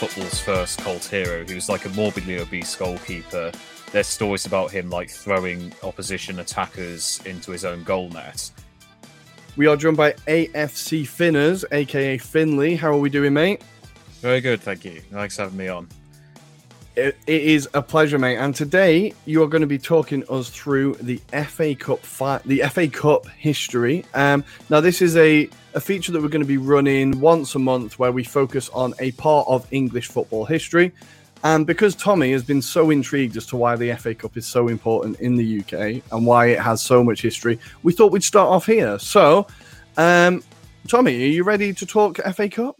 Football's first cult hero. He was like a morbidly obese goalkeeper. There's stories about him like throwing opposition attackers into his own goal net. We are joined by AFC Finners, aka Finlay. How are we doing, mate? Very good, thank you. Thanks for having me on. It, is a pleasure, mate. And today you are going to be talking us through the FA Cup fi- the FA Cup history. Um, now, this is a, a feature that we're going to be running once a month, where we focus on a part of English football history. And because Tommy has been so intrigued as to why the FA Cup is so important in the UK and why it has so much history, we thought we'd start off here. So, um, Tommy, are you ready to talk FA Cup?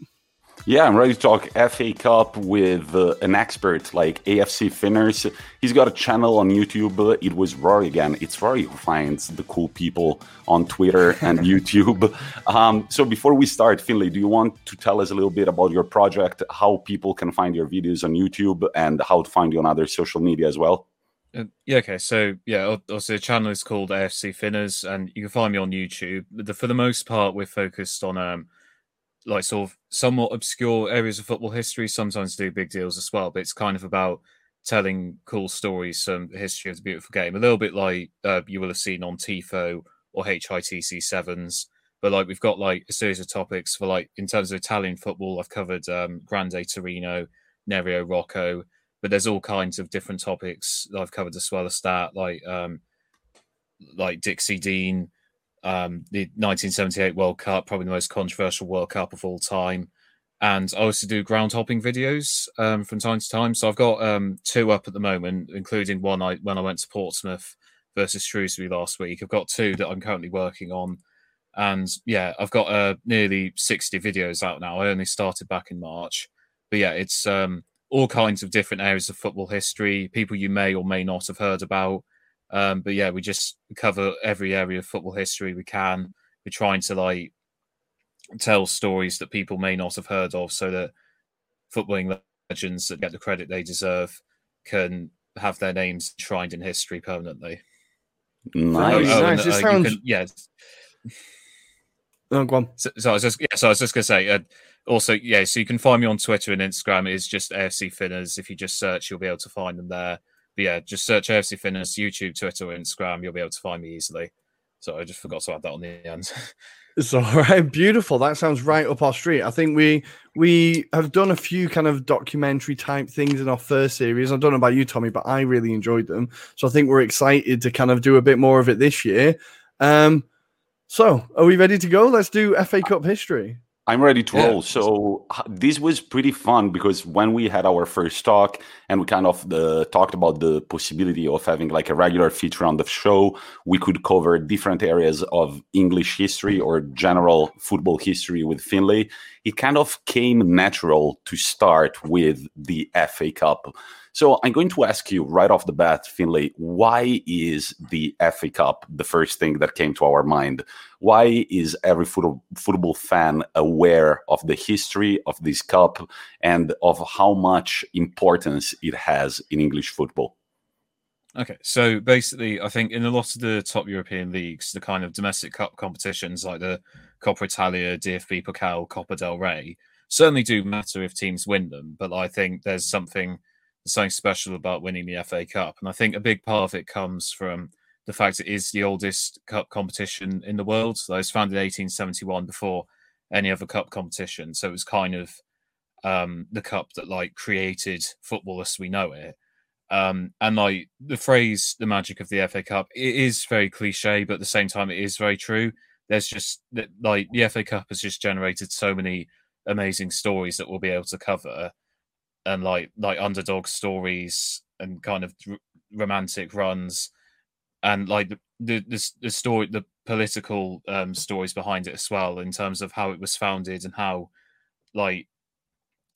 Yeah, I'm ready to talk FA Cup with uh, an expert like AFC Finners. He's got a channel on YouTube. It was Rory again. It's Rory who finds the cool people on Twitter and YouTube. Um, so before we start, Finlay, do you want to tell us a little bit about your project, how people can find your videos on YouTube, and how to find you on other social media as well? Uh, yeah, okay. So, yeah, also the channel is called AFC Finners, and you can find me on YouTube. The, for the most part, we're focused on um, like sort of somewhat obscure areas of football history. Sometimes do big deals as well, but it's kind of about telling cool stories, some history of the beautiful game. A little bit like uh, you will have seen on Tifo or HITC sevens. But like we've got like a series of topics for like in terms of Italian football, I've covered um, Grande Torino, Nereo Rocco, but there's all kinds of different topics that I've covered as well as that, like um, like Dixie Dean, um, the 1978 World Cup, probably the most controversial World Cup of all time. And I also do ground hopping videos um, from time to time. So I've got um, two up at the moment, including one I when I went to Portsmouth versus Shrewsbury last week. I've got two that I'm currently working on. And yeah, I've got uh, nearly 60 videos out now. I only started back in March. But yeah, it's um, all kinds of different areas of football history, people you may or may not have heard about. Um, but yeah, we just cover every area of football history we can. We're trying to like tell stories that people may not have heard of, so that footballing legends that get the credit they deserve can have their names enshrined in history permanently. Nice, Oh, oh, nice. and, uh, sounds- can- yeah. Oh, go on. So, so I was just yeah, so I was just gonna say. Uh, also, yeah, so you can find me on Twitter and Instagram. It's just AFC Finners. If you just search, you'll be able to find them there. But yeah, just search AFC Finners, YouTube, Twitter, Instagram. You'll be able to find me easily. So I just forgot to add that on the end. It's all right. Beautiful. That sounds right up our street. I think we we have done a few kind of documentary type things in our first series. I don't know about you, Tommy, but I really enjoyed them. So I think we're excited to kind of do a bit more of it this year. Um, so are we ready to go? Let's do FA Cup history. I'm ready to Yeah. roll. So this was pretty fun because when we had our first talk and we kind of uh, talked about the possibility of having like a regular feature on the show, we could cover different areas of English history or general football history with Finlay. it kind of came natural to start with the FA Cup. So I'm going to ask you right off the bat, Finlay, why is the FA Cup the first thing that came to our mind? Why is every football, football fan aware of the history of this cup and of how much importance it has in English football? Okay, so basically, I think in a lot of the top European leagues, the kind of domestic cup competitions like the Coppa Italia, DFB Pokal, Copa del Rey certainly do matter if teams win them. But I think there's something something special about winning the FA Cup, and I think a big part of it comes from the fact it is the oldest cup competition in the world. So it was founded in 1871 before any other cup competition. So it was kind of um, the cup that like created football as we know it. Um, and like the phrase "the magic of the FA Cup" it is very cliche, but at the same time, it is very true. There's just like the FA Cup has just generated so many amazing stories that we'll be able to cover, and like like underdog stories and kind of r- romantic runs, and like the, the the, story, the political um, stories behind it as well, in terms of how it was founded and how like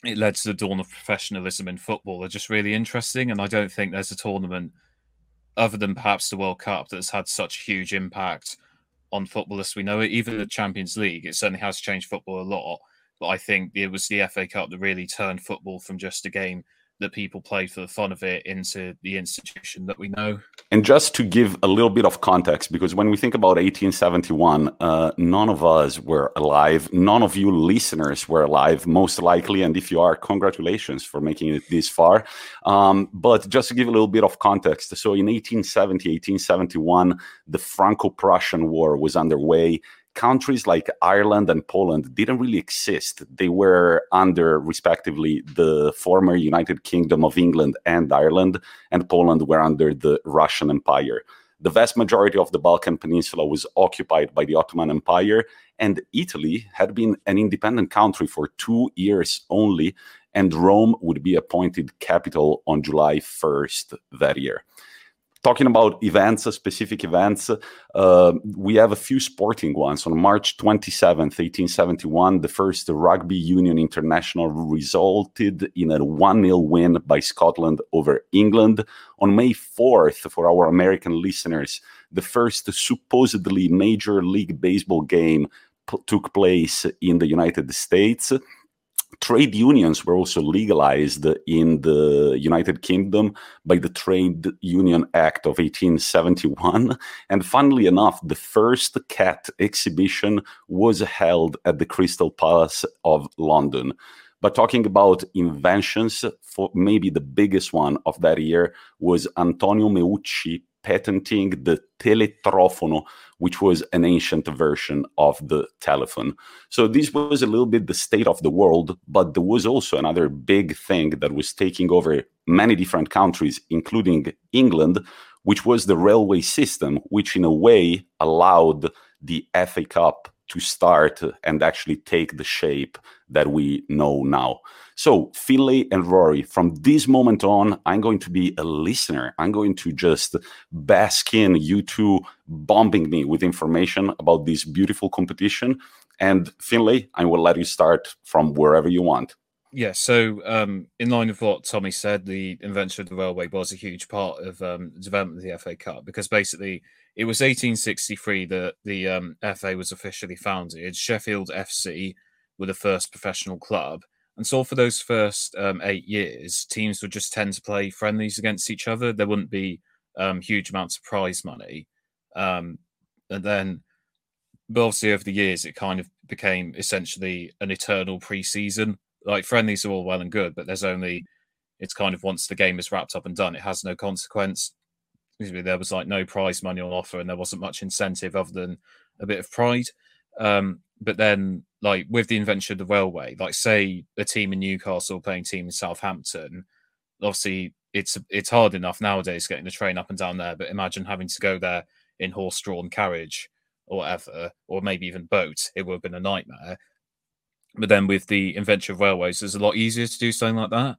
it led to the dawn of professionalism in football are just really interesting. And I don't think there's a tournament other than perhaps the World Cup that's had such huge impact on football as we know it. Even the Champions League, it certainly has changed football a lot. But I think it was the FA Cup that really turned football from just a game that people play for the fun of it into the institution that we know. And just to give a little bit of context, because when we think about 1871, uh, none of us were alive. None of you listeners were alive, most likely. And if you are, congratulations for making it this far. Um, but just to give a little bit of context, so in 1870, 1871, the Franco Prussian War was underway countries like Ireland and Poland didn't really exist. They were under, respectively, the former United Kingdom of England and Ireland, and Poland were under the Russian Empire. The vast majority of the Balkan Peninsula was occupied by the Ottoman Empire, and Italy had been an independent country for two years only, and Rome would be appointed capital on July 1st that year talking about events, specific events, uh, we have a few sporting ones. On March 27th, 1871, the first Rugby Union International resulted in a 1 0 win by Scotland over England. On May 4th, for our American listeners, the first supposedly Major League Baseball game p- took place in the United States trade unions were also legalized in the United Kingdom by the Trade Union Act of 1871. And funnily enough, the first cat exhibition was held at the Crystal Palace of London. But talking about inventions, for maybe the biggest one of that year was Antonio Meucci patenting the telettrofono, which was an ancient version of the telephone. So this was a little bit the state of the world, but there was also another big thing that was taking over many different countries, including England, which was the railway system, which in a way allowed the FA Cup to start and actually take the shape that we know now. So, Finlay and Rory, from this moment on, I'm going to be a listener. I'm going to just bask in you two bombing me with information about this beautiful competition. And Finlay, I will let you start from wherever you want. Yeah, so um, in line with what Tommy said, the invention of the railway was a huge part of um, development of the FA Cup because basically it was 1863 that the um, FA was officially founded. Sheffield FC were the first professional club. And so for those first um, eight years, teams would just tend to play friendlies against each other. There wouldn't be um, huge amounts of prize money. Um, and then, but obviously over the years, it kind of became essentially an eternal preseason. Like friendlies are all well and good, but there's only, it's kind of once the game is wrapped up and done, it has no consequence there was like no prize money on offer and there wasn't much incentive other than a bit of pride. Um, but then, like with the invention of the railway, like say a team in Newcastle playing team in Southampton, obviously it's it's hard enough nowadays getting the train up and down there. But imagine having to go there in horse-drawn carriage or whatever, or maybe even boat. It would have been a nightmare. But then with the invention of railways, it's a lot easier to do something like that.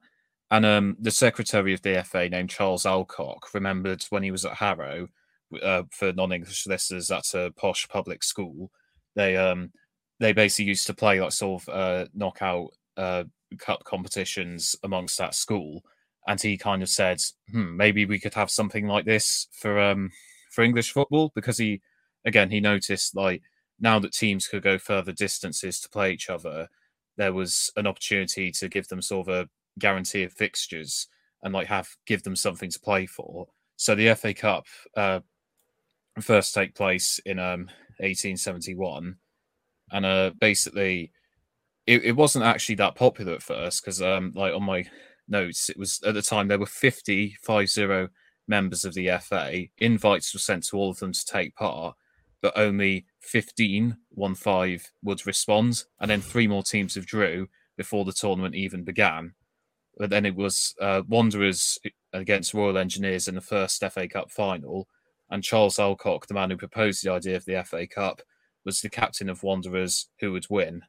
And um, the secretary of the FA, named Charles Alcock, remembered when he was at Harrow uh, for non-English listeners. That's a posh public school. They um, they basically used to play like sort of uh, knockout uh, cup competitions amongst that school, and he kind of said, hmm, maybe we could have something like this for um for English football. Because he again he noticed like now that teams could go further distances to play each other, there was an opportunity to give them sort of a guarantee of fixtures and like have give them something to play for. So the FA Cup uh, first take place in um 1871, and uh basically it, it wasn't actually that popular at first because um like on my notes it was at the time there were 50 50 members of the FA. Invites were sent to all of them to take part, but only 15 1 5 would respond, and then three more teams withdrew before the tournament even began. But then it was uh, Wanderers against Royal Engineers in the first FA Cup final, and Charles Alcock, the man who proposed the idea of the FA Cup, was the captain of Wanderers who would win.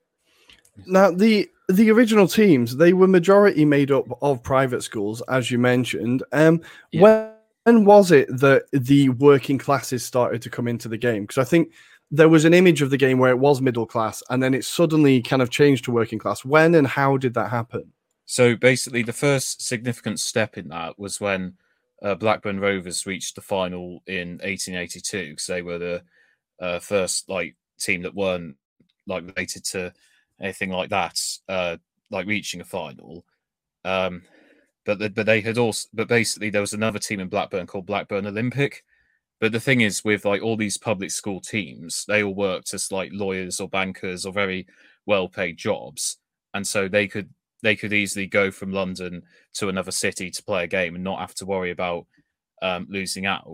Now the the original teams they were majority made up of private schools, as you mentioned. Um, yeah. when when was it that the working classes started to come into the game? Because I think there was an image of the game where it was middle class, and then it suddenly kind of changed to working class. When and how did that happen? So basically, the first significant step in that was when uh, Blackburn Rovers reached the final in 1882 because they were the uh, first like team that weren't like related to anything like that, uh, like reaching a final. Um, but the, but they had also but basically there was another team in Blackburn called Blackburn Olympic. But the thing is, with like all these public school teams, they all worked as like lawyers or bankers or very well paid jobs, and so they could they could easily go from London to another city to play a game and not have to worry about um, losing out.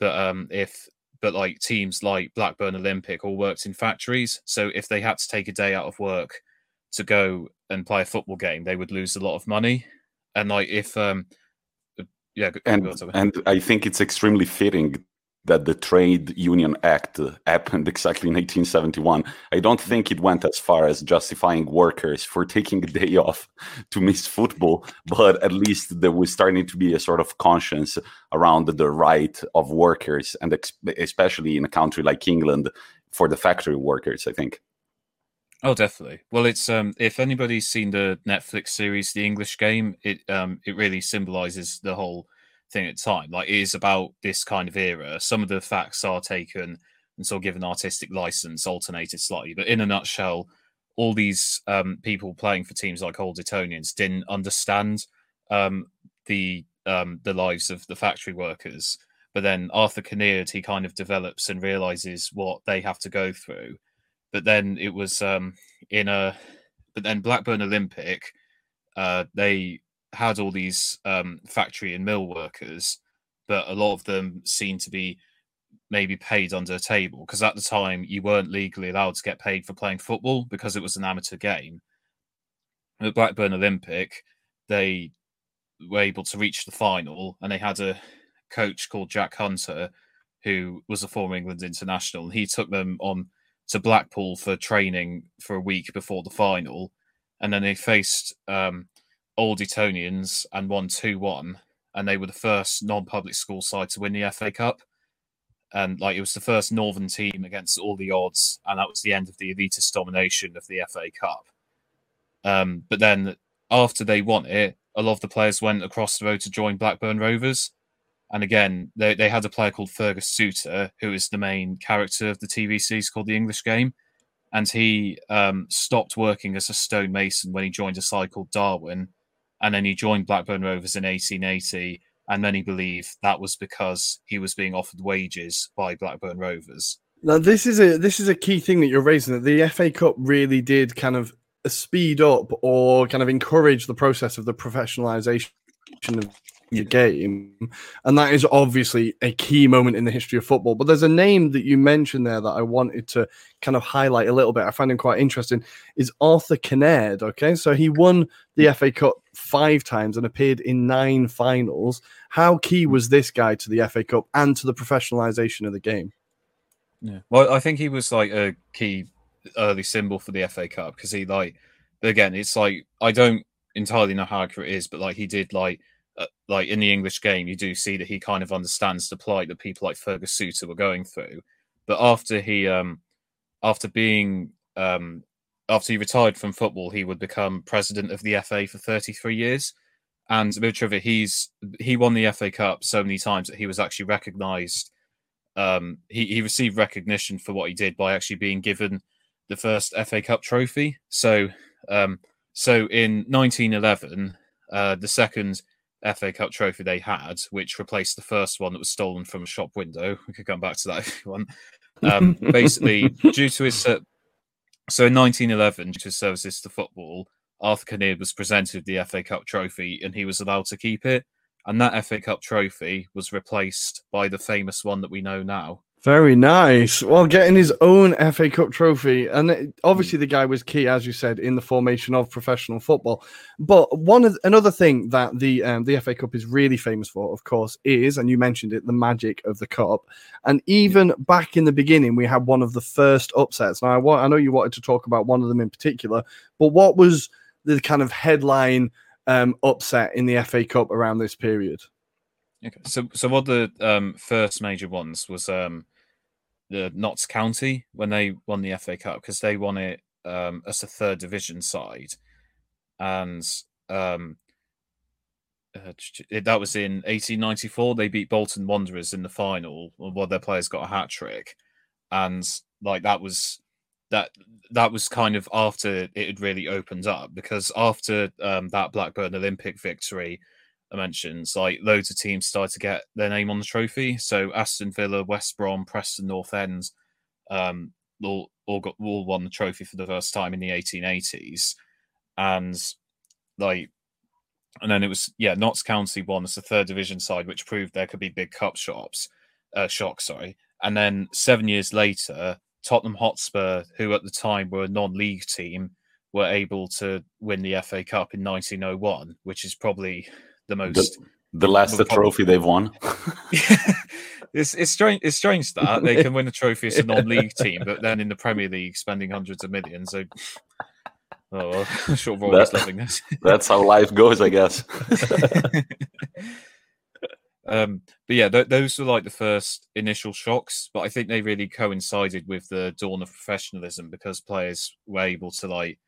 But um, if but like teams like Blackburn Olympic all worked in factories, so if they had to take a day out of work to go and play a football game, they would lose a lot of money. And like if um yeah and and i think it's extremely fitting that the trade union act happened exactly in 1871 i don't think it went as far as justifying workers for taking a day off to miss football but at least there was starting to be a sort of conscience around the right of workers and especially in a country like england for the factory workers i think Oh, definitely. Well, it's um, if anybody's seen the Netflix series The English Game, it um, it really symbolizes the whole thing at time. Like, it is about this kind of era. Some of the facts are taken and sort of given artistic license, alternated slightly, but in a nutshell, all these um, people playing for teams like Old Etonians didn't understand um, the um, the lives of the factory workers. But then Arthur Kinnaird, he kind of develops and realizes what they have to go through but then it was um, in a but then Blackburn Olympic, uh, they had all these um, factory and mill workers, but a lot of them seemed to be maybe paid under a table because at the time you weren't legally allowed to get paid for playing football because it was an amateur game. At Blackburn Olympic, they were able to reach the final and they had a coach called Jack Hunter who was a former England international and he took them on to Blackpool for training for a week before the final, and then they faced um, Old Etonians and won two one, and they were the first non-public school side to win the FA Cup, and like it was the first Northern team against all the odds, and that was the end of the elitist domination of the FA Cup. Um, but then after they won it, a lot of the players went across the road to join Blackburn Rovers and again, they, they had a player called Fergus Suter, who is the main character of the TV series called The English Game. And he um, stopped working as a stonemason when he joined a side called Darwen. And then he joined Blackburn Rovers in 1880. And many believe that was because he was being offered wages by Blackburn Rovers. Now, this is a this is a key thing that you're raising. That the FA Cup really did kind of speed up or kind of encourage the process of the professionalization of your game. And that is obviously a key moment in the history of football. But there's a name that you mentioned there that I wanted to kind of highlight a little bit. I find him quite interesting. Is Arthur Kinnaird. Okay. So he won the FA Cup five times and appeared in nine finals. How key mm. was this guy to the FA Cup and to the professionalization of the game? Yeah. Well, I think he was like a key early symbol for the FA Cup because he like again, it's like I don't entirely know how accurate it is, but like he did like uh, like in the English game, you do see that he kind of understands the plight that people like Fergus Suter were going through. But after he, um, after being um, after he retired from football, he would become president of the FA for 33 years. And trivia, he's he won the FA Cup so many times that he was actually recognised. Um, he he received recognition for what he did by actually being given the first FA Cup trophy. So um, so in 1911, uh, the second FA Cup trophy they had, which replaced the first one that was stolen from a shop window. We could come back to that if you want. Um, basically, due to his uh, so in 1911, due to his services to football, Arthur Kinnaird was presented with the FA Cup trophy, and he was allowed to keep it. And that FA Cup trophy was replaced by the famous one that we know now. Very nice. Well, getting his own FA Cup trophy, and it, obviously the guy was key, as you said, in the formation of professional football. But one of another thing that the um, the FA Cup is really famous for, of course, is, and you mentioned it, the magic of the cup. And even back in the beginning, we had one of the first upsets. Now, I, want, I know you wanted to talk about one of them in particular, but what was the kind of headline um, upset in the FA Cup around this period? Okay, so so one of the um, first major ones was um, the Notts County when they won the FA Cup because they won it um, as a third division side, and um, uh, that was in 1894. They beat Bolton Wanderers in the final. Of their players got a hat trick, and like that was that that was kind of after it had really opened up because after um, that Blackburn Olympic victory mentions, like loads of teams started to get their name on the trophy. So Aston Villa, West Brom, Preston North End, um, all all got all won the trophy for the first time in the 1880s, and like, and then it was yeah, Notts County won as the third division side, which proved there could be big cup shops, uh, shock, sorry. And then seven years later, Tottenham Hotspur, who at the time were a non-league team, were able to win the FA Cup in 1901, which is probably the most the, the last the trophy they've won. it's it's strange. It's strange that they can win a trophy as a non-league team, but then in the Premier League, spending hundreds of millions. So, oh, I'm sure that, loving this. that's how life goes, I guess. um, but yeah, th- those were like the first initial shocks, but I think they really coincided with the dawn of professionalism because players were able to like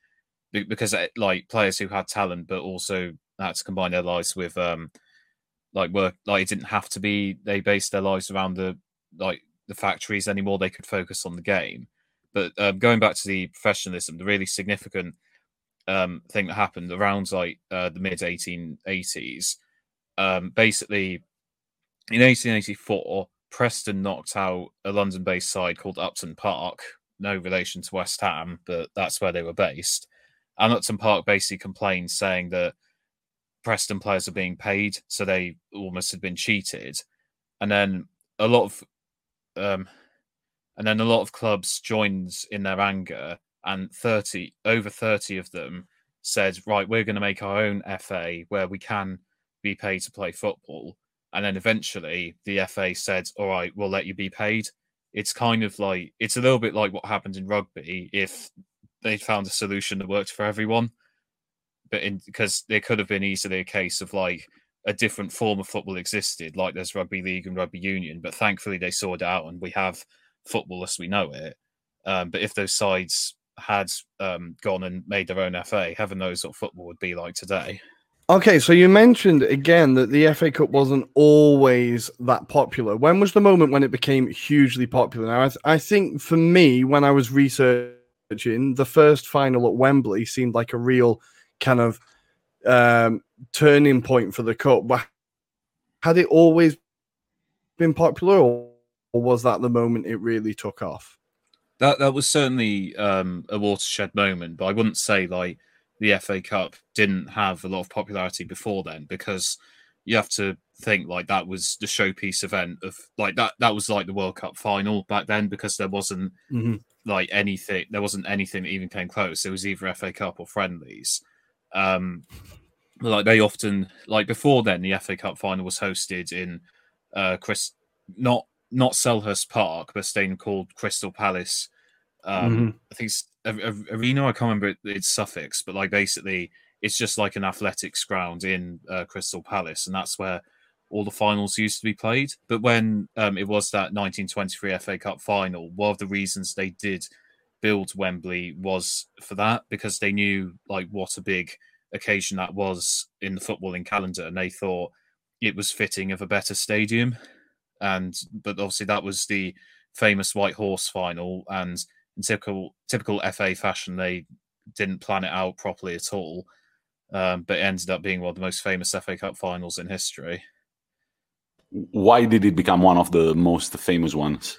because eh, like players who had talent but also had to combine their lives with um like work like it didn't have to be they based their lives around the like the factories anymore they could focus on the game. But um, going back to the professionalism the really significant um thing that happened around like uh, the mid 1880s um basically in 1884 preston knocked out a london based side called upton park. No relation to west ham but that's where they were based. And upton park basically complained saying that Preston players are being paid, so they almost had been cheated. And then a lot of, um, and then a lot of clubs joined in their anger, and thirty over thirty of them said, "Right, we're going to make our own FA where we can be paid to play football." And then eventually, the FA said, "All right, we'll let you be paid." It's kind of like it's a little bit like what happened in rugby if they found a solution that worked for everyone but in because there could have been easily a case of like a different form of football existed, like there's rugby league and rugby union, but thankfully they sorted out and we have football as we know it. Um, but if those sides had um, gone and made their own FA, heaven knows what football would be like today. Okay, so you mentioned again that the FA Cup wasn't always that popular. When was the moment when it became hugely popular? Now, I, th- I think for me, when I was researching, the first final at Wembley seemed like a real kind of um, turning point for the cup. Had it always been popular, or, or was that the moment it really took off? That that was certainly um, a watershed moment, but I wouldn't say like the FA Cup didn't have a lot of popularity before then because you have to think like that was the showpiece event of like that that was like the World Cup final back then because there wasn't mm-hmm. like anything there wasn't anything that even came close. It was either FA Cup or friendlies. Um, like they often like before then, the FA Cup final was hosted in uh, Chris, not not Selhurst Park, but a stadium called Crystal Palace. Um, mm-hmm. I think it's a arena. I can't remember it's suffix, but like basically, it's just like an athletics ground in uh, Crystal Palace, and that's where all the finals used to be played. But when um, it was that 1923 FA Cup final, one of the reasons they did build Wembley was for that because they knew like what a big occasion that was in the footballing calendar, and they thought it was fitting of a better stadium. And but obviously that was the famous White Horse final, and in typical typical FA fashion, they didn't plan it out properly at all. Um, but ended up being one of the most famous FA Cup finals in history. Why did it become one of the most famous ones?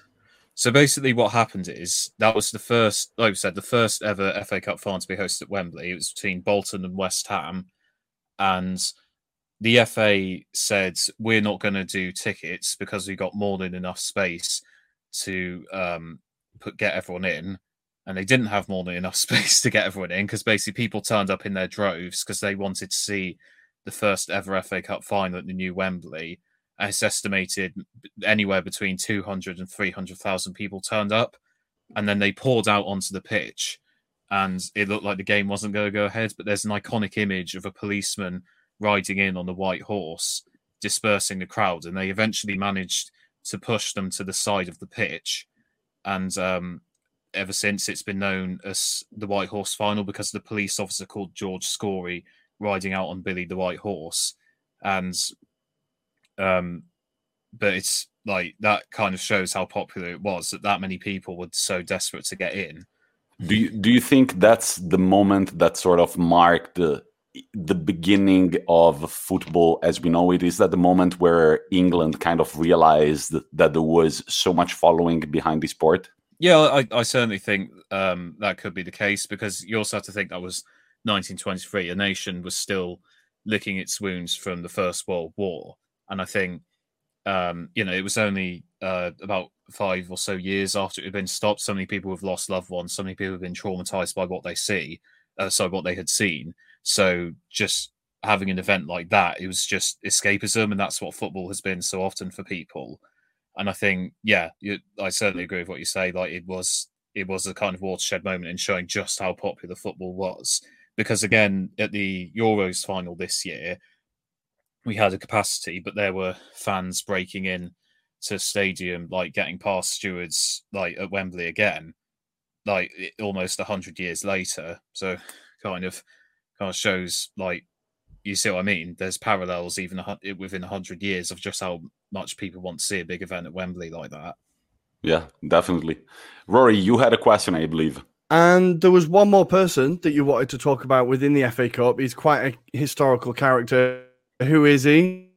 So basically, what happened is that was the first, like I said, the first ever FA Cup final to be hosted at Wembley. It was between Bolton and West Ham, and the FA said we're not going to do tickets because we got more than enough space to um, put get everyone in, and they didn't have more than enough space to get everyone in because basically people turned up in their droves because they wanted to see the first ever FA Cup final at the new Wembley. It's estimated anywhere between 200 and 300,000 people turned up, and then they poured out onto the pitch, and it looked like the game wasn't going to go ahead. But there's an iconic image of a policeman riding in on the white horse, dispersing the crowd, and they eventually managed to push them to the side of the pitch. And um, ever since, it's been known as the White Horse Final because the police officer called George Scorey riding out on Billy the White Horse, and um, but it's like that kind of shows how popular it was that that many people were so desperate to get in. Do you do you think that's the moment that sort of marked the the beginning of football as we know it? Is that the moment where England kind of realized that there was so much following behind the sport? Yeah, I, I certainly think um, that could be the case because you also have to think that was 1923. A nation was still licking its wounds from the First World War, and I think um, you know it was only uh, about five or so years after it had been stopped. So many people have lost loved ones. So many people have been traumatized by what they see, uh, so what they had seen. So just having an event like that, it was just escapism, and that's what football has been so often for people. And I think, yeah, you, I certainly agree with what you say. Like it was, it was a kind of watershed moment in showing just how popular football was. Because again, at the Euros final this year, we had a capacity, but there were fans breaking in to stadium, like getting past stewards, like at Wembley again, like almost a hundred years later. So, kind of, kind of shows like you see what I mean. There's parallels even within a hundred years of just how much people want to see a big event at Wembley like that. Yeah, definitely. Rory, you had a question, I believe. And there was one more person that you wanted to talk about within the FA Cup. He's quite a historical character who is he?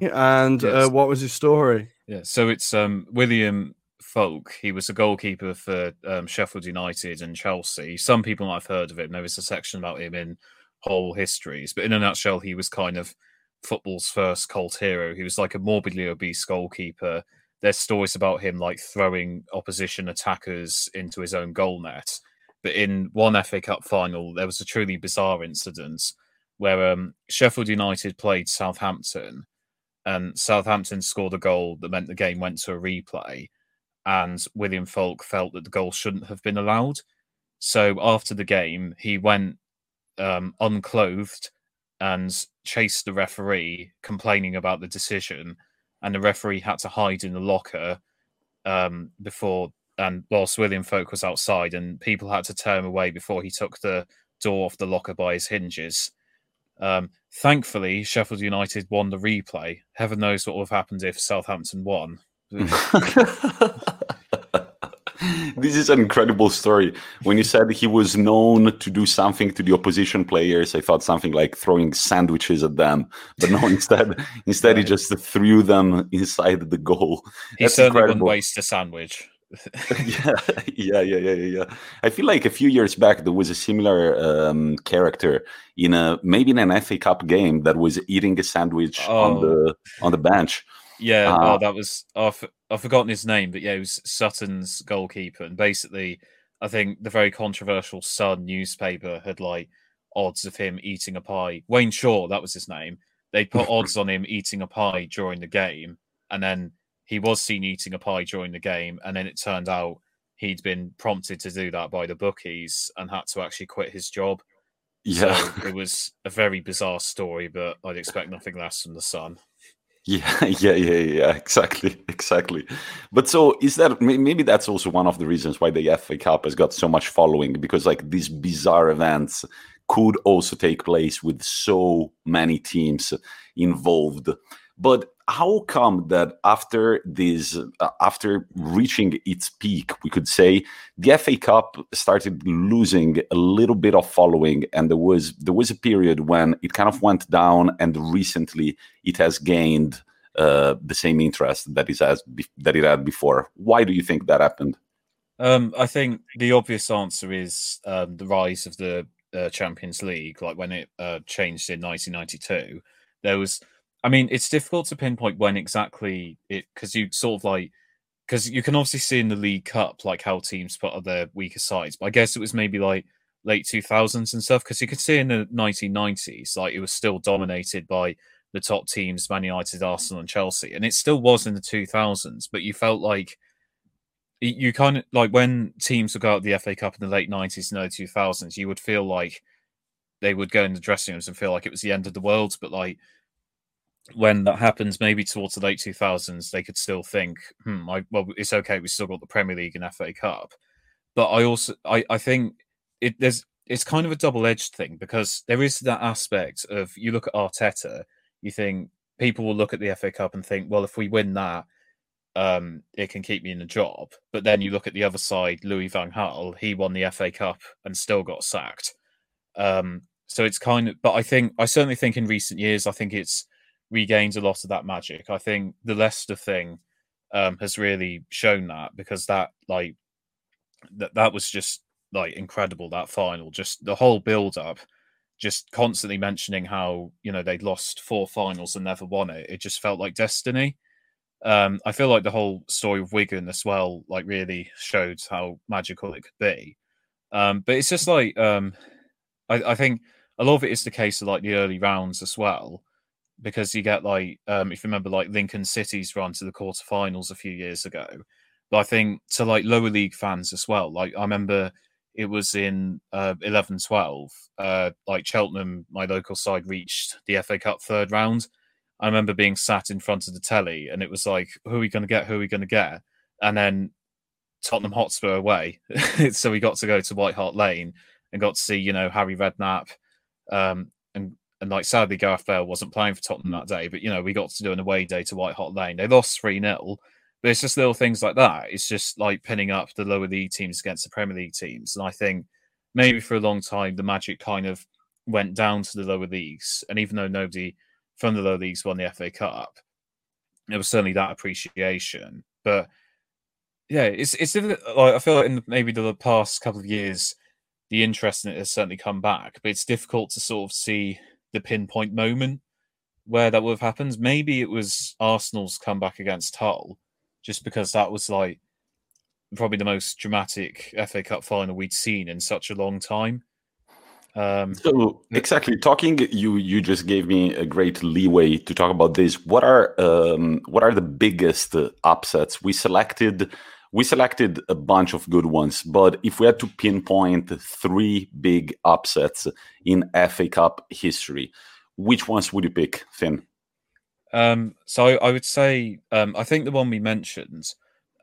And uh, yes. uh, what was his story? Yeah, so it's um, William Foulke. He was a goalkeeper for um, Sheffield United and Chelsea. Some people might have heard of him. There is a section about him in whole histories, but in a nutshell, he was kind of football's first cult hero. He was like a morbidly obese goalkeeper. There's stories about him like throwing opposition attackers into his own goal net. But in one FA Cup final, there was a truly bizarre incident where um, Sheffield United played Southampton, and Southampton scored a goal that meant the game went to a replay, and William Foulke felt that the goal shouldn't have been allowed. So after the game, he went um, unclothed and chased the referee, complaining about the decision, and the referee had to hide in the locker um, before. And whilst William Foulke was outside, and people had to tear him away before he took the door off the locker by his hinges. Um, thankfully, Sheffield United won the replay. Heaven knows what would have happened if Southampton won. this is an incredible story. When you said he was known to do something to the opposition players, I thought something like throwing sandwiches at them. But no, instead, instead he just threw them inside the goal. He That's certainly incredible. wouldn't waste a sandwich. yeah, yeah, yeah, yeah, yeah. I feel like a few years back there was a similar um, character in a maybe in an FA Cup game that was eating a sandwich oh. on the on the bench. Yeah, uh, oh, that was I've, I've forgotten his name, but yeah, it was Sutton's goalkeeper, and basically, I think the very controversial Sun newspaper had like odds of him eating a pie. Wayne Shaw, that was his name. They put odds on him eating a pie during the game, and then he was seen eating a pie during the game, and then it turned out he'd been prompted to do that by the bookies and had to actually quit his job. Yeah, so it was a very bizarre story, but I'd expect nothing less from the Sun. Yeah, yeah, yeah, yeah, exactly, exactly. But so is that maybe that's also one of the reasons why the FA Cup has got so much following because like these bizarre events could also take place with so many teams involved. But how come that after this, uh, after reaching its peak, we could say the FA Cup started losing a little bit of following, and there was there was a period when it kind of went down, and recently it has gained uh, the same interest that it has that it had before. Why do you think that happened? Um, I think the obvious answer is um, the rise of the uh, Champions League. Like when it uh, changed in 1992, there was I mean, it's difficult to pinpoint when exactly it because you sort of like because you can obviously see in the League Cup like how teams put on their weaker sides. But I guess it was maybe like late two thousands and stuff because you could see in the nineteen nineties like it was still dominated by the top teams, Man United, Arsenal, and Chelsea, and it still was in the two thousands. But you felt like you kind of like when teams would go out the FA Cup in the late nineties and early two thousands, you would feel like they would go in the dressing rooms and feel like it was the end of the world. But like when that happens, maybe towards the late 2000s, they could still think, hmm, I, well, it's okay. We still got the Premier League and FA Cup. But I also, I, I think it there's it's kind of a double edged thing because there is that aspect of you look at Arteta, you think people will look at the FA Cup and think, well, if we win that, um, it can keep me in the job. But then you look at the other side, Louis Van Gaal, he won the FA Cup and still got sacked. Um, so it's kind of, but I think I certainly think in recent years, I think it's regains a lot of that magic. I think the Leicester thing um, has really shown that because that like that that was just like incredible that final, just the whole build up, just constantly mentioning how you know they'd lost four finals and never won it. It just felt like destiny. Um, I feel like the whole story of Wigan as well, like really showed how magical it could be. Um, but it's just like um, I, I think a lot of it is the case of like the early rounds as well because you get like um, if you remember like Lincoln City's run to the quarterfinals a few years ago. But I think to like lower league fans as well. Like I remember it was in uh, 11 12 uh, like cheltenham my local side reached the fa cup third round i remember being sat in front of the telly and it was like who are we going to get who are we going to get and then tottenham hotspur away so we got to go to white hart lane and got to see you know harry redknapp um, and like sadly Gareth Bale wasn't playing for Tottenham that day, but you know, we got to do an away day to White Hart Lane. They lost 3 0. But it's just little things like that. It's just like pinning up the lower league teams against the Premier League teams. And I think maybe for a long time the magic kind of went down to the lower leagues. And even though nobody from the lower leagues won the FA Cup, there was certainly that appreciation. But yeah, it's it's like I feel like in maybe the past couple of years, the interest in it has certainly come back, but it's difficult to sort of see the pinpoint moment where that would have happened. Maybe it was Arsenal's comeback against Hull, just because that was like probably the most dramatic FA Cup final we'd seen in such a long time. Um, so exactly talking, you you just gave me a great leeway to talk about this. What are um, what are the biggest uh, upsets we selected? We selected a bunch of good ones, but if we had to pinpoint three big upsets in FA Cup history, which ones would you pick, Finn? Um, so I would say um, I think the one we mentioned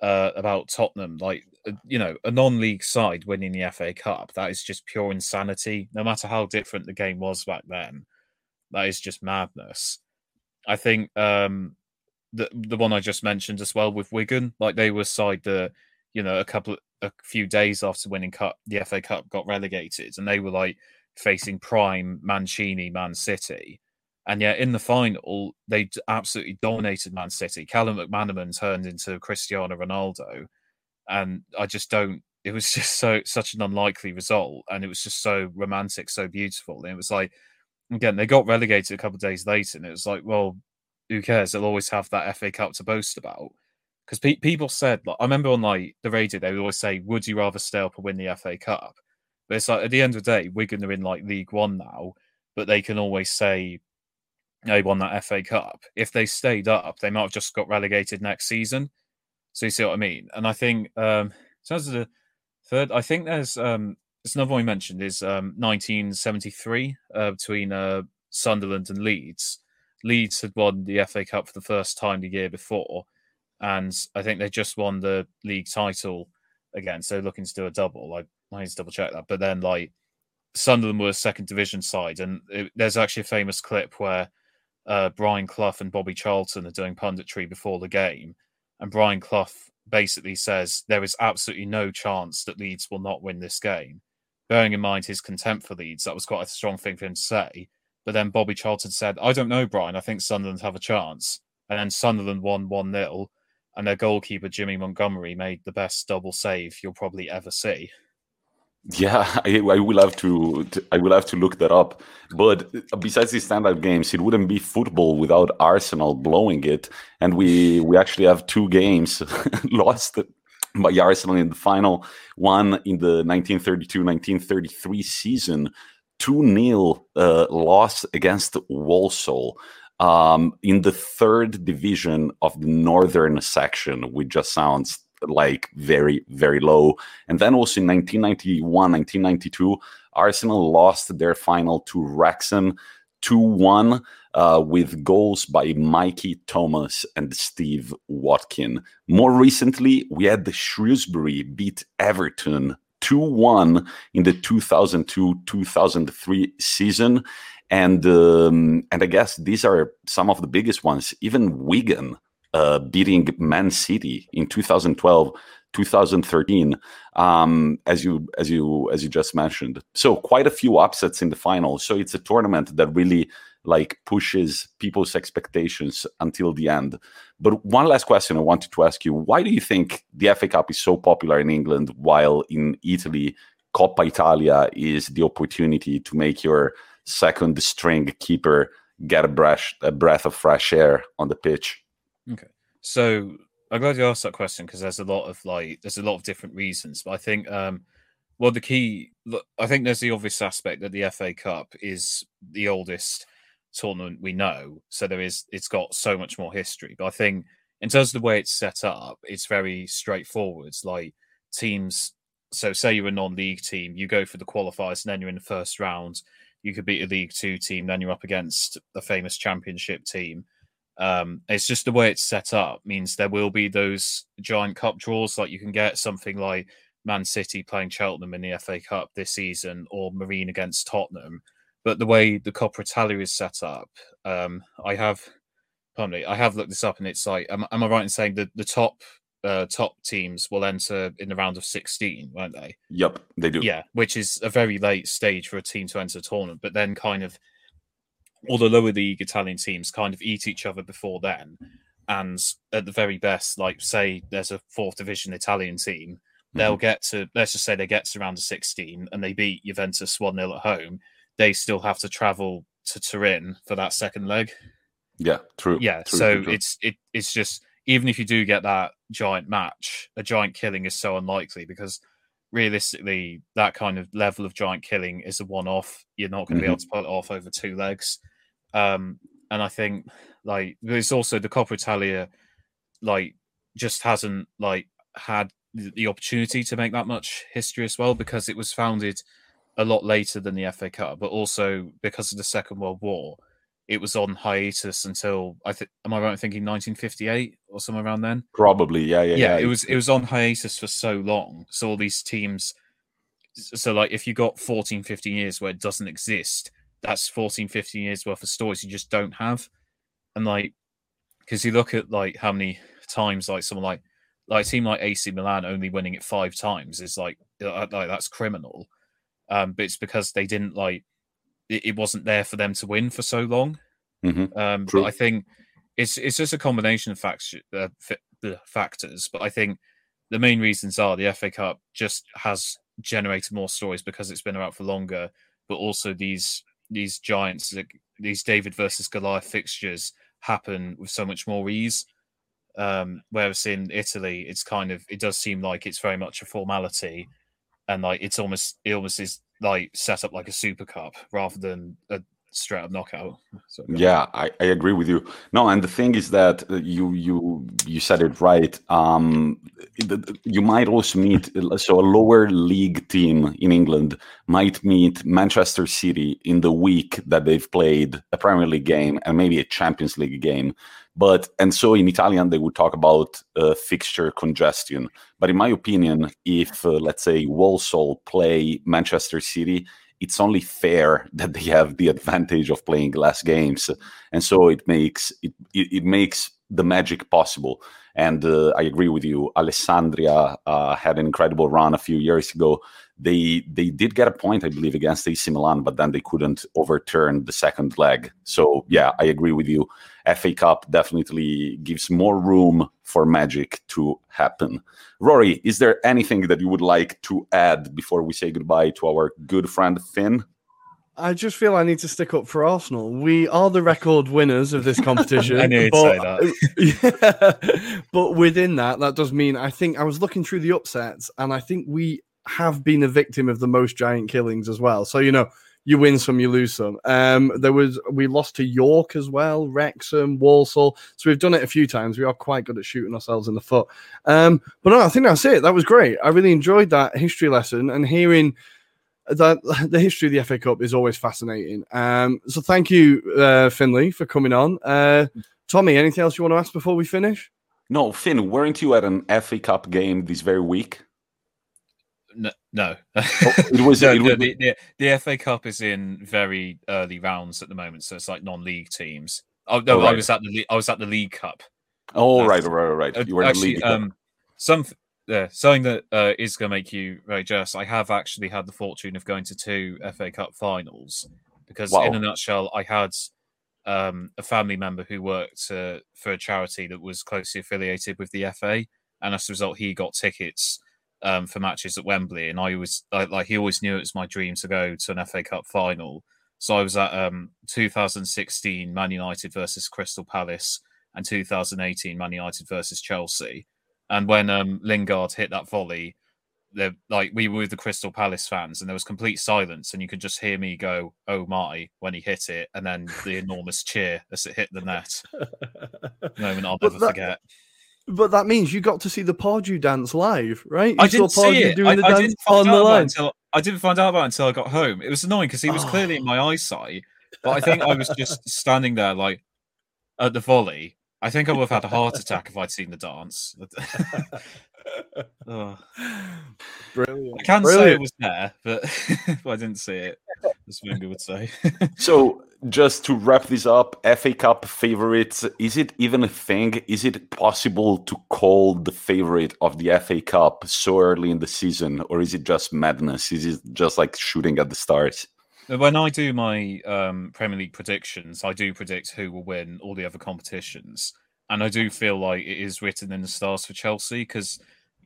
uh, about Tottenham, like uh, you know, a non-league side winning the FA Cup, that is just pure insanity. No matter how different the game was back then, that is just madness. I think um, the the one I just mentioned as well with Wigan, like they were side the, you know, a couple a few days after winning cup the FA Cup got relegated, and they were like facing prime Mancini, Man City, and yet in the final they absolutely dominated Man City. Callum McManaman turned into Cristiano Ronaldo, and I just don't. It was just so such an unlikely result, and it was just so romantic, so beautiful. And it was like, again, they got relegated a couple of days later, and it was like, well, who cares? They'll always have that FA Cup to boast about. Because pe- people said, like, I remember on like the radio, they would always say, "Would you rather stay up and win the FA Cup?" But it's like at the end of the day, Wigan are in like League One now, but they can always say they won that FA Cup. If they stayed up, they might have just got relegated next season. So you see what I mean? And I think um, terms of the third, I think there's um, there's another one we mentioned is um, 1973 uh, between uh, Sunderland and Leeds Leeds had won the FA Cup for the first time the year before, and I think they just won the league title again. So looking to do a double. Like I need to double check that. But then like Sunderland were second division side, and it, there's actually a famous clip where uh, Brian Clough and Bobby Charlton are doing punditry before the game, and Brian Clough basically says there is absolutely no chance that Leeds will not win this game. Bearing in mind his contempt for Leeds, that was quite a strong thing for him to say. But then Bobby Charlton said, I don't know, Brian. I think Sunderland have a chance. And then Sunderland won 1 0, and their goalkeeper, Jimmy Montgomery, made the best double save you'll probably ever see. Yeah, I, I, will have to, I will have to look that up. But uh, besides these standard games, it wouldn't be football without Arsenal blowing it, and we we actually have two games lost by Arsenal in the final. One in the 1932-1933 season, two 0 uh, loss against Walsall. Um, in the third division of the northern section, which just sounds like very, very low. And then also in 1991, 1992, Arsenal lost their final to Wrexham 2 1 uh, with goals by Mikey Thomas and Steve Watkin. More recently, we had the Shrewsbury beat Everton 2 1 in the 2002 2003 season. And um, and I guess these are some of the biggest ones. Even Wigan uh, beating Man City in 2012, 2013, um, as you as you as you just mentioned. So quite a few upsets in the final. So it's a tournament that really like pushes people's expectations until the end. But one last question I wanted to ask you: Why do you think the FA Cup is so popular in England, while in Italy, Coppa Italia is the opportunity to make your second string keeper get a breath a breath of fresh air on the pitch? Okay. So I'm glad you asked that question because there's a lot of like there's a lot of different reasons. But I think um well the key I think there's the obvious aspect that the FA Cup is the oldest tournament we know. So there is it's got so much more history. But I think in terms of the way it's set up, it's very straightforward. Like teams so say you're a non-league team, you go for the qualifiers and then you're in the first round. You could beat a League Two team, then you're up against the famous Championship team um, it's just the way it's set up means there will be those giant cup draws. Like you can get something like Man City playing Cheltenham in the FA Cup this season, or Marine against Tottenham. But the way the Coppa Italia is set up, um, I have, pardon me, I have looked this up, and it's like, am, am I right in saying that the top uh, top teams will enter in the round of 16, won't they? Yep, they do. Yeah, which is a very late stage for a team to enter a tournament, but then kind of all the lower league Italian teams kind of eat each other before then. And at the very best, like say there's a fourth division Italian team, mm-hmm. they'll get to let's just say they get to round of 16 and they beat Juventus 1 0 at home. They still have to travel to Turin for that second leg. Yeah, true. Yeah, true, so true, it's it it's just even if you do get that giant match, a giant killing is so unlikely because realistically, that kind of level of giant killing is a one off. You're not going to mm-hmm. be able to pull it off over two legs. Um, and I think like there's also the Coppa Italia, like just hasn't like had the opportunity to make that much history as well because it was founded a lot later than the FA Cup, but also because of the Second World War, it was on hiatus until I think. Am I right in thinking 1958 or somewhere around then? Probably, yeah, yeah, yeah. yeah. It was it was on hiatus for so long, so all these teams. So like, if you got 14, 15 years where it doesn't exist, that's 14, 15 years worth of stories you just don't have. And like, because you look at like how many times like someone like like a team like AC Milan only winning it five times is like uh, like that's criminal. Um, but it's because they didn't like it, it wasn't there for them to win for so long. Mm-hmm. Um, but I think it's it's just a combination of facts, uh, the factors. But I think the main reasons are the FA Cup just has generated more stories because it's been around for longer, but also these these giants, these David versus Goliath fixtures happen with so much more ease. Um, whereas in Italy, it's kind of it does seem like it's very much a formality, and like it's almost it almost is like set up like a super cup rather than a, straight up knockout. So, yeah, I, I agree with you. No, and the thing is that uh, you you you said it right. Um, you might also meet so a lower league team in England might meet Manchester City in the week that they've played a Premier League game and maybe a Champions League game. But and so in Italian they would talk about uh, fixture congestion. But in my opinion, if uh, let's say Walsall play Manchester City, it's only fair that they have the advantage of playing less games, and so it makes it it, it makes the magic possible. And uh, I agree with you. Alessandria uh, had an incredible run a few years ago. They they did get a point, I believe, against AC Milan, but then they couldn't overturn the second leg. So yeah, I agree with you. FA Cup definitely gives more room for magic to happen. Rory, is there anything that you would like to add before we say goodbye to our good friend Finn? I just feel I need to stick up for Arsenal. We are the record winners of this competition. I knew but, say that. Yeah, but within that, that does mean I think I was looking through the upsets, and I think we have been a victim of the most giant killings as well. So you know, you win some, you lose some. Um, there was we lost to York as well, Wrexham, Walsall. So we've done it a few times. We are quite good at shooting ourselves in the foot. Um, but no, I think that's it. That was great. I really enjoyed that history lesson and hearing that the history of the FA Cup is always fascinating. Um, so thank you, uh, Finlay, for coming on. Uh, Tommy, anything else you want to ask before we finish? No, Finn, weren't you at an FA Cup game this very week? No. Oh, it was, no, it was... The, the, the, FA Cup is in very early rounds at the moment, so it's like non-league teams. Oh no, oh, right. I was at the I was at the League Cup. Oh right, right, right, right. You were actually, in the League um, some yeah, something that uh, is going to make you very jealous. I have actually had the fortune of going to two FA Cup finals because, wow. in a nutshell, I had um, a family member who worked uh, for a charity that was closely affiliated with the FA, and as a result, he got tickets um, for matches at Wembley. And I was like, he always knew it was my dream to go to an FA Cup final. So I was at um, 2016 Man United versus Crystal Palace and 2018 Man United versus Chelsea and when um, Lingard hit that volley, like we were with the Crystal Palace fans, and there was complete silence, and you could just hear me go, "Oh my!" when he hit it, and then the enormous cheer as it hit the net. Moment I'll never that, forget. But that means you got to see the Pardew dance live, right? You I didn't see it. doing I, the I dance on the line. Until, I didn't find out about it until I got home. It was annoying because he was oh. clearly in my eyesight, but I think I was just standing there like at the volley, I think I would have had a heart attack if I'd seen the dance. oh. Brilliant. I can Brilliant. say it was there, but I didn't see it, as Wenger would say. so, just to wrap this up, FA Cup favorites, is it even a thing? Is it possible to call the favorite of the FA Cup so early in the season, or is it just madness? Is it just like shooting at the stars? When I do my um, Premier League predictions, I do predict who will win all the other competitions, and I do feel like it is written in the stars for Chelsea because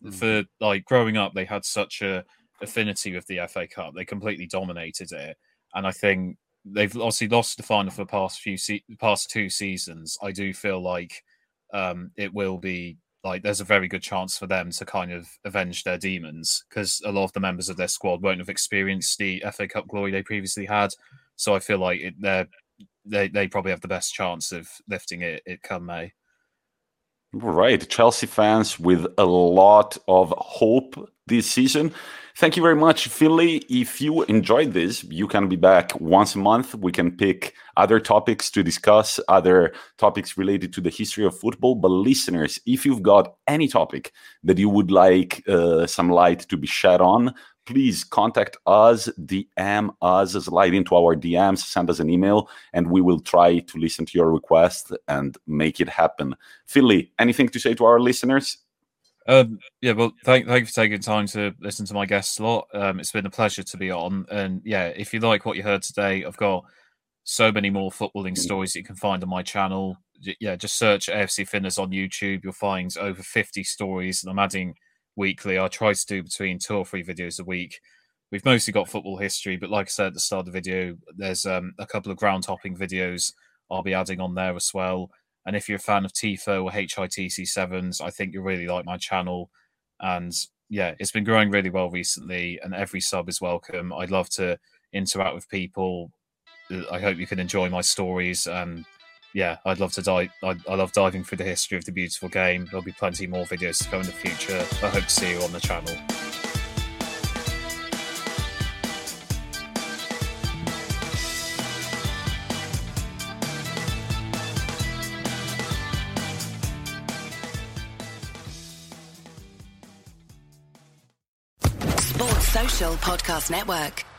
mm. for like growing up, they had such a affinity with the FA Cup. They completely dominated it, and I think they've obviously lost the final for the past few se- past two seasons. I do feel like um, it will be like there's a very good chance for them to kind of avenge their demons because a lot of the members of their squad won't have experienced the FA Cup glory they previously had. So I feel like it, they they they probably have the best chance of lifting it, it come May. Right, Chelsea fans with a lot of hope this season. Thank you very much, Finlay. If you enjoyed this, you can be back once a month. We can pick other topics to discuss, other topics related to the history of football. But listeners, if you've got any topic that you would like uh, some light to be shed on, please contact us, DM us, slide into our DMs, send us an email, and we will try to listen to your request and make it happen. Finlay, anything to say to our listeners? Um, yeah, well, thank thank you for taking time to listen to my guest slot. Um, it's been a pleasure to be on, and yeah, if you like what you heard today, I've got so many more footballing stories that you can find on my channel. Yeah, just search AFC Finners on YouTube. You'll find over fifty stories, and I'm adding weekly. I try to do between two or three videos a week. We've mostly got football history, but like I said at the start of the video, there's um, a couple of ground hopping videos I'll be adding on there as well. And if you're a fan of TIFO or HITC sevens, I think you'll really like my channel. And yeah, it's been growing really well recently, and every sub is welcome. I'd love to interact with people. I hope you can enjoy my stories. And yeah, I'd love to dive. I, I love diving through the history of the beautiful game. There'll be plenty more videos to come in the future. I hope to see you on the channel. Podcast Network.